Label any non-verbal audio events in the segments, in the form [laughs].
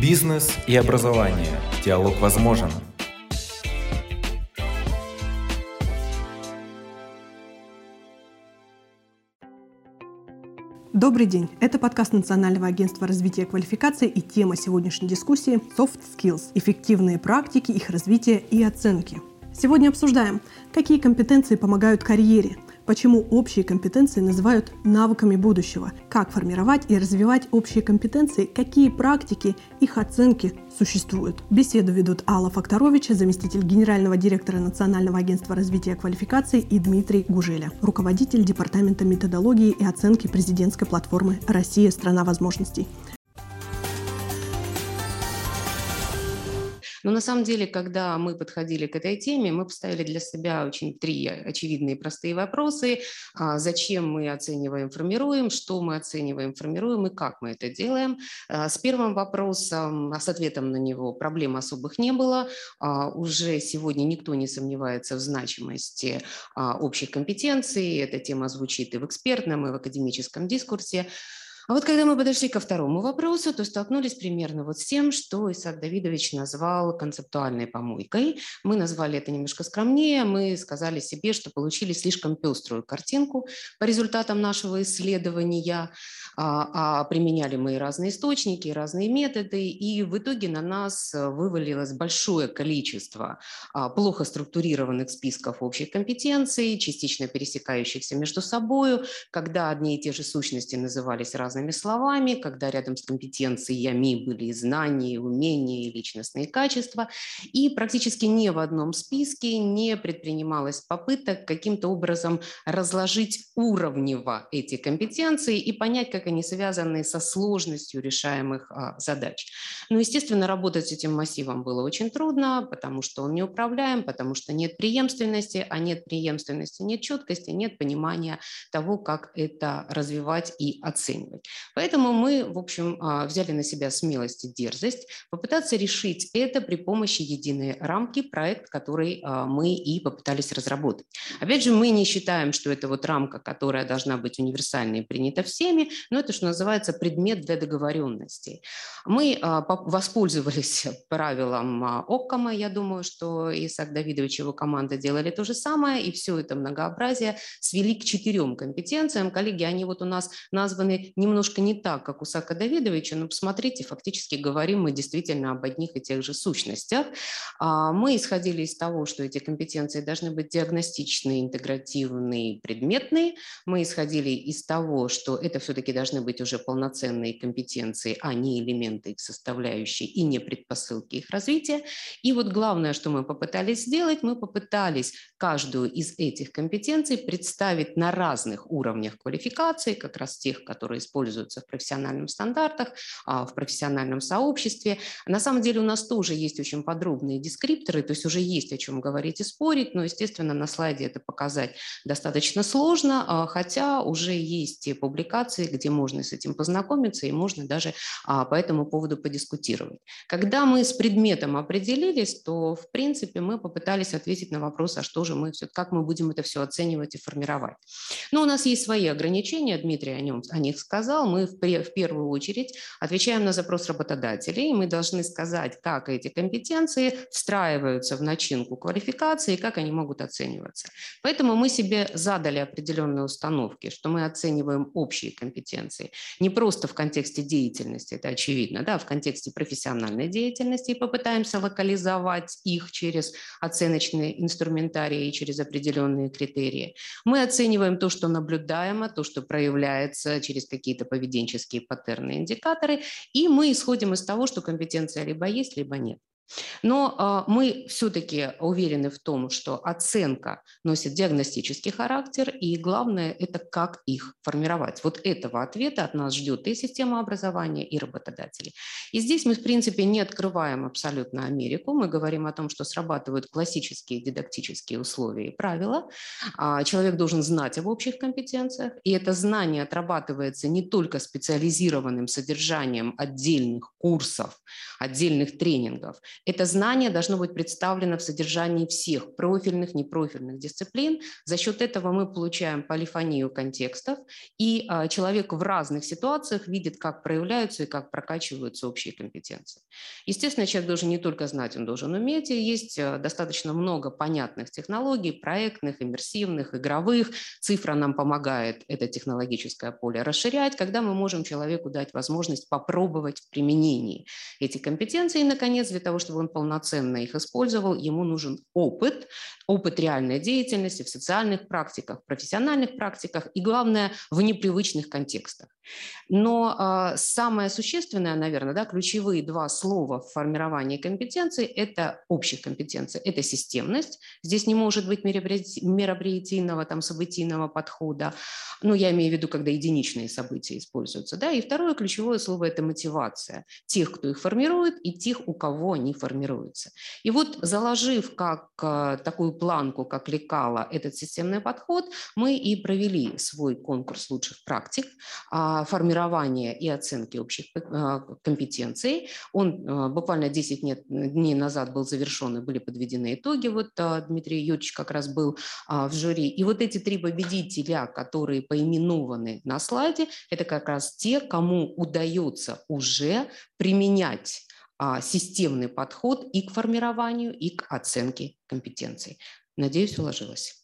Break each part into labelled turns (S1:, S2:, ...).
S1: Бизнес и образование. Диалог возможен.
S2: Добрый день. Это подкаст Национального агентства развития квалификации и тема сегодняшней дискуссии Soft Skills – эффективные практики, их развития и оценки. Сегодня обсуждаем, какие компетенции помогают карьере – Почему общие компетенции называют навыками будущего? Как формировать и развивать общие компетенции? Какие практики, их оценки существуют? Беседу ведут Алла Факторович, заместитель генерального директора Национального агентства развития квалификации и Дмитрий Гужеля, руководитель Департамента методологии и оценки президентской платформы «Россия – страна возможностей».
S3: Но на самом деле, когда мы подходили к этой теме, мы поставили для себя очень три очевидные простые вопросы. А, зачем мы оцениваем, формируем, что мы оцениваем, формируем и как мы это делаем. А, с первым вопросом, а с ответом на него проблем особых не было. Уже сегодня никто не сомневается в значимости общих компетенций. Эта тема звучит и в экспертном, и в академическом дискурсе. А вот когда мы подошли ко второму вопросу, то столкнулись примерно вот с тем, что Исаак Давидович назвал концептуальной помойкой. Мы назвали это немножко скромнее, мы сказали себе, что получили слишком пеструю картинку по результатам нашего исследования, а, а применяли мы разные источники, разные методы, и в итоге на нас вывалилось большое количество а, плохо структурированных списков общих компетенций, частично пересекающихся между собой, когда одни и те же сущности назывались разными словами, когда рядом с компетенциями были знания, умения, и личностные качества. И практически ни в одном списке не предпринималась попыток каким-то образом разложить уровнево эти компетенции и понять, как они связаны со сложностью решаемых а, задач. Ну, естественно, работать с этим массивом было очень трудно, потому что он не управляем, потому что нет преемственности, а нет преемственности, нет четкости, нет понимания того, как это развивать и оценивать. Поэтому мы, в общем, а, взяли на себя смелость и дерзость попытаться решить это при помощи единой рамки, проект, который а, мы и попытались разработать. Опять же, мы не считаем, что это вот рамка, которая должна быть универсальной и принята всеми, но это, что называется, предмет для договоренности. Мы а, воспользовались [laughs] правилом Оккама, я думаю, что Исаак Давидович и его команда делали то же самое, и все это многообразие свели к четырем компетенциям. Коллеги, они вот у нас названы немножко не так, как у Сака Давидовича, но посмотрите, фактически говорим мы действительно об одних и тех же сущностях. А, мы исходили из того, что эти компетенции должны быть диагностичные, интегративные, предметные. Мы исходили из того, что это все-таки должны быть уже полноценные компетенции, а не элементы их составляющие и не предпосылки их развития. И вот главное, что мы попытались сделать, мы попытались каждую из этих компетенций представить на разных уровнях квалификации, как раз тех, которые используют используются в профессиональных стандартах, а, в профессиональном сообществе. На самом деле у нас тоже есть очень подробные дескрипторы, то есть уже есть о чем говорить и спорить, но, естественно, на слайде это показать достаточно сложно, а, хотя уже есть публикации, где можно с этим познакомиться и можно даже а, по этому поводу подискутировать. Когда мы с предметом определились, то, в принципе, мы попытались ответить на вопрос, а что же мы, как мы будем это все оценивать и формировать. Но у нас есть свои ограничения, Дмитрий о, нем, о них сказал, мы в, в первую очередь отвечаем на запрос работодателей, мы должны сказать, как эти компетенции встраиваются в начинку квалификации и как они могут оцениваться. Поэтому мы себе задали определенные установки, что мы оцениваем общие компетенции, не просто в контексте деятельности, это очевидно, да, в контексте профессиональной деятельности и попытаемся локализовать их через оценочные инструментарии и через определенные критерии. Мы оцениваем то, что наблюдаемо, то, что проявляется через какие-то поведенческие паттерны, индикаторы, и мы исходим из того, что компетенция либо есть, либо нет. Но а, мы все-таки уверены в том, что оценка носит диагностический характер, и главное – это как их формировать. Вот этого ответа от нас ждет и система образования, и работодателей. И здесь мы, в принципе, не открываем абсолютно Америку. Мы говорим о том, что срабатывают классические дидактические условия и правила. А, человек должен знать об общих компетенциях, и это знание отрабатывается не только специализированным содержанием отдельных курсов, отдельных тренингов. Это знание должно быть представлено в содержании всех профильных, непрофильных дисциплин. За счет этого мы получаем полифонию контекстов, и а, человек в разных ситуациях видит, как проявляются и как прокачиваются общие компетенции. Естественно, человек должен не только знать, он должен уметь, и есть а, достаточно много понятных технологий, проектных, иммерсивных, игровых. Цифра нам помогает это технологическое поле расширять, когда мы можем человеку дать возможность попробовать в применении эти компетенции. И, наконец, для того, чтобы он полноценно их использовал, ему нужен опыт, опыт реальной деятельности в социальных практиках, профессиональных практиках и, главное, в непривычных контекстах. Но э, самое существенное, наверное, да, ключевые два слова в формировании компетенций – это общих компетенций, это системность. Здесь не может быть мероприятийного, там, событийного подхода. Ну, я имею в виду, когда единичные события используются. Да? И второе ключевое слово – это мотивация тех, кто их формирует, и тех, у кого они формируются. И вот заложив как э, такую планку, как лекала, этот системный подход, мы и провели свой конкурс лучших практик а, формирования и оценки общих а, компетенций. Он а, буквально 10 дней назад был завершен и были подведены итоги. Вот Дмитрий Юрьевич как раз был в жюри. И вот эти три победителя, которые поименованы на слайде, это как раз те, кому удается уже применять системный подход и к формированию, и к оценке компетенций. Надеюсь, уложилась.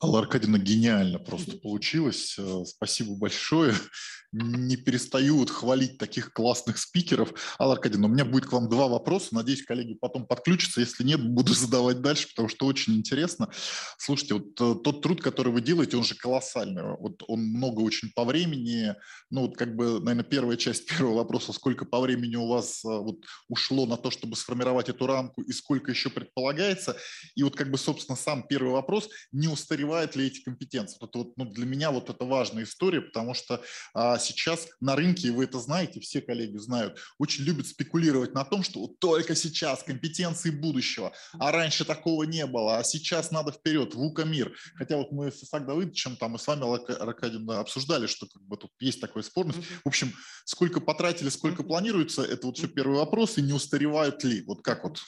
S4: Алла Аркадьевна, гениально просто получилось. Э, спасибо большое [laughs] не перестаю вот хвалить таких классных спикеров. Алла Аркадьевна, у меня будет к вам два вопроса. Надеюсь, коллеги потом подключатся. Если нет, буду [laughs] задавать дальше, потому что очень интересно. Слушайте, вот э, тот труд, который вы делаете, он же колоссальный. Вот он много очень по времени. Ну, вот как бы, наверное, первая часть [laughs] первого вопроса, сколько по времени у вас э, вот ушло на то, чтобы сформировать эту рамку, и сколько еще предполагается. И вот как бы, собственно, сам первый вопрос, не устаревают ли эти компетенции? Вот, вот, ну, для меня вот это важная история, потому что а, сейчас на рынке, и вы это знаете, все коллеги знают, очень любят спекулировать на том, что вот только сейчас компетенции будущего, а раньше такого не было, а сейчас надо вперед, в мир. Хотя вот мы с Исаак Давыдовичем там и с вами, Аркадьевна, обсуждали, что как бы тут есть такая спорность. В общем, сколько потратили, сколько планируется, это вот все первый вопрос, и не устаревают ли? Вот как вот?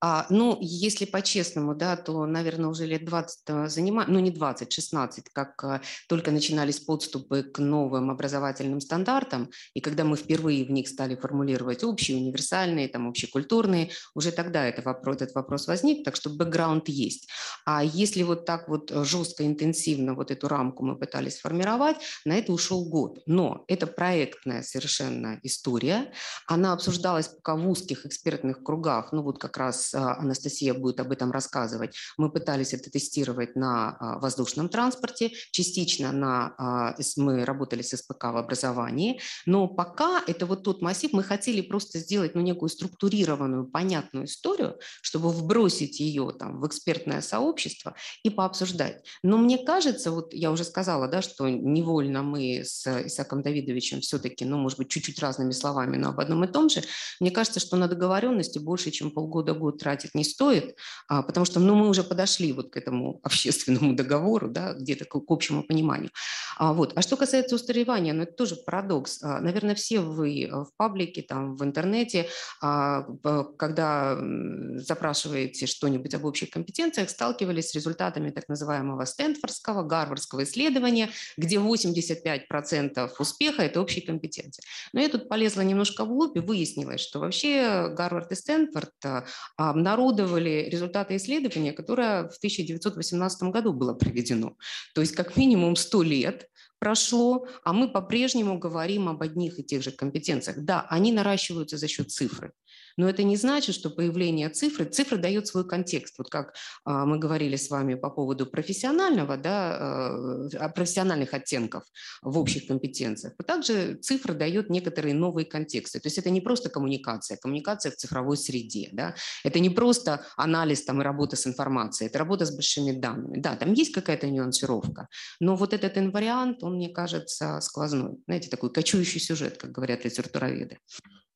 S3: А, ну, если по-честному, да, то, наверное, уже лет 20 занимаю, ну не 20, 16, как а, только начинались подступы к новым образовательным стандартам, и когда мы впервые в них стали формулировать общие, универсальные, там, общекультурные, уже тогда это вопрос, этот вопрос возник, так что бэкграунд есть. А если вот так вот жестко, интенсивно вот эту рамку мы пытались формировать, на это ушел год. Но это проектная совершенно история, она обсуждалась пока в узких экспертных кругах, ну вот как раз а, Анастасия будет об этом рассказывать, мы пытались это тестировать на а, воздушном транспорте, частично на, а, мы работали с СПК в образовании, но пока это вот тот массив, мы хотели просто сделать ну, некую структурированную, понятную историю, чтобы вбросить ее там, в экспертное сообщество и пообсуждать. Но мне кажется, вот я уже сказала, да, что невольно мы с Исаком Давидовичем все-таки, ну, может быть, чуть-чуть разными словами, но об одном и том же, мне кажется, что на договоренности больше, чем полгода-год тратить не стоит, а, потому что ну, мы уже подошли вот к этому [laughs] общественному договору, да, где-то к, к общему пониманию. А, вот. а что касается устаревания, ну, это тоже парадокс. А, наверное, все вы в паблике, там, в интернете, а, когда запрашиваете что-нибудь об общих компетенциях, сталкивались с результатами так называемого Стэнфордского, Гарвардского исследования, где 85% успеха – это общие компетенции. Но я тут полезла немножко вглубь и выяснилось, что вообще Гарвард и Стэнфорд а, обнародовали результаты исследования, которое в 1918 году было проведено. То есть как минимум 100 лет прошло, а мы по-прежнему говорим об одних и тех же компетенциях. Да, они наращиваются за счет цифры, но это не значит, что появление цифры, цифра дает свой контекст. Вот как а, мы говорили с вами по поводу профессионального, да, э, профессиональных оттенков в общих компетенциях. Также цифра дает некоторые новые контексты. То есть это не просто коммуникация, коммуникация в цифровой среде. Да? Это не просто анализ там, и работа с информацией, это работа с большими данными. Да, там есть какая-то нюансировка, но вот этот инвариант, он, мне кажется, сквозной. Знаете, такой кочующий сюжет, как говорят литературоведы.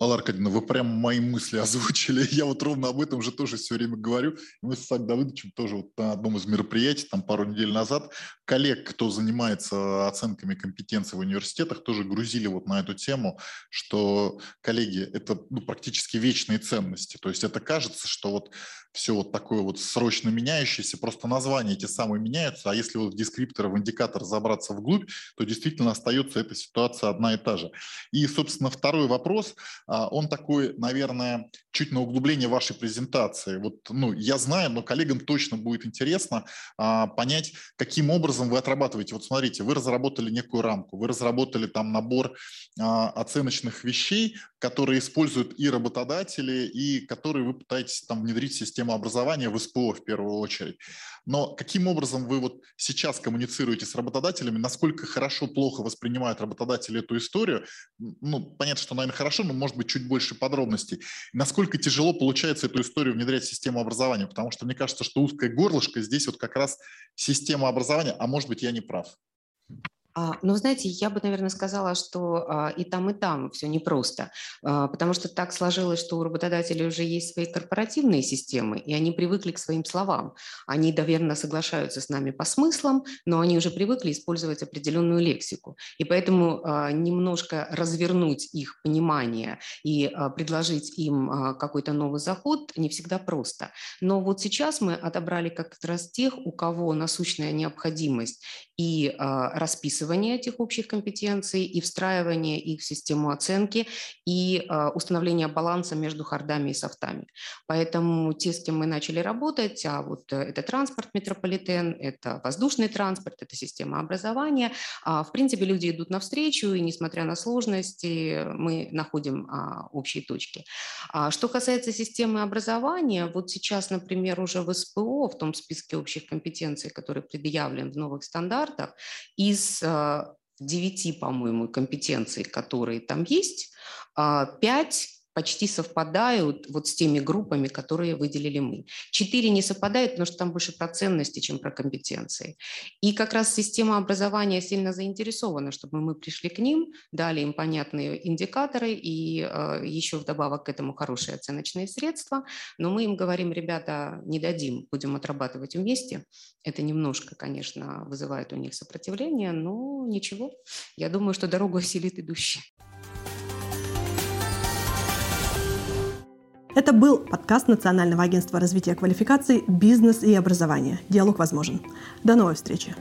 S4: Алла Аркадьевна, вы прям мои мысли [laughs] озвучили. Я вот ровно об этом же тоже все время говорю. Мы с Исаак Давыдовичем тоже вот на одном из мероприятий, там пару недель назад, коллег, кто занимается оценками компетенций в университетах, тоже грузили вот на эту тему, что, коллеги, это ну, практически вечные ценности. То есть это кажется, что вот все вот такое вот срочно меняющееся, просто названия эти самые меняются, а если вот в дескриптор, в индикатор забраться вглубь, то действительно остается эта ситуация одна и та же. И, собственно, второй вопрос – он такой, наверное, чуть на углубление вашей презентации. Вот, ну, я знаю, но коллегам точно будет интересно а, понять, каким образом вы отрабатываете. Вот смотрите, вы разработали некую рамку, вы разработали там набор а, оценочных вещей, которые используют и работодатели, и которые вы пытаетесь там внедрить в систему образования в СПО в первую очередь. Но каким образом вы вот сейчас коммуницируете с работодателями, насколько хорошо, плохо воспринимают работодатели эту историю? Ну, понятно, что, наверное, хорошо, но, может быть, чуть больше подробностей. Насколько тяжело получается эту историю внедрять в систему образования? Потому что мне кажется, что узкое горлышко здесь вот как раз система образования, а может быть, я не прав.
S3: А, ну, знаете, я бы, наверное, сказала, что а, и там, и там все непросто, а, потому что так сложилось, что у работодателей уже есть свои корпоративные системы, и они привыкли к своим словам. Они, наверное, соглашаются с нами по смыслам, но они уже привыкли использовать определенную лексику. И поэтому немножко развернуть их понимание и предложить им какой-то новый заход не всегда просто. Но вот сейчас мы отобрали как раз тех, у кого насущная необходимость и расписывание описывание этих общих компетенций и встраивание их в систему оценки и э, установление баланса между хардами и софтами. Поэтому те, с кем мы начали работать, а вот э, это транспорт метрополитен, это воздушный транспорт, это система образования, а, в принципе, люди идут навстречу, и несмотря на сложности, мы находим а, общие точки. А, что касается системы образования, вот сейчас, например, уже в СПО, в том списке общих компетенций, который предъявлен в новых стандартах, из девяти, по-моему, компетенций, которые там есть, а, пять почти совпадают вот с теми группами, которые выделили мы. Четыре не совпадают, потому что там больше про ценности, чем про компетенции. И как раз система образования сильно заинтересована, чтобы мы пришли к ним, дали им понятные индикаторы и э, еще вдобавок к этому хорошие оценочные средства. Но мы им говорим, ребята, не дадим, будем отрабатывать вместе. Это немножко, конечно, вызывает у них сопротивление, но ничего. Я думаю, что дорогу осилит идущий.
S2: Это был подкаст Национального агентства развития квалификаций «Бизнес и образование. Диалог возможен». До новой встречи.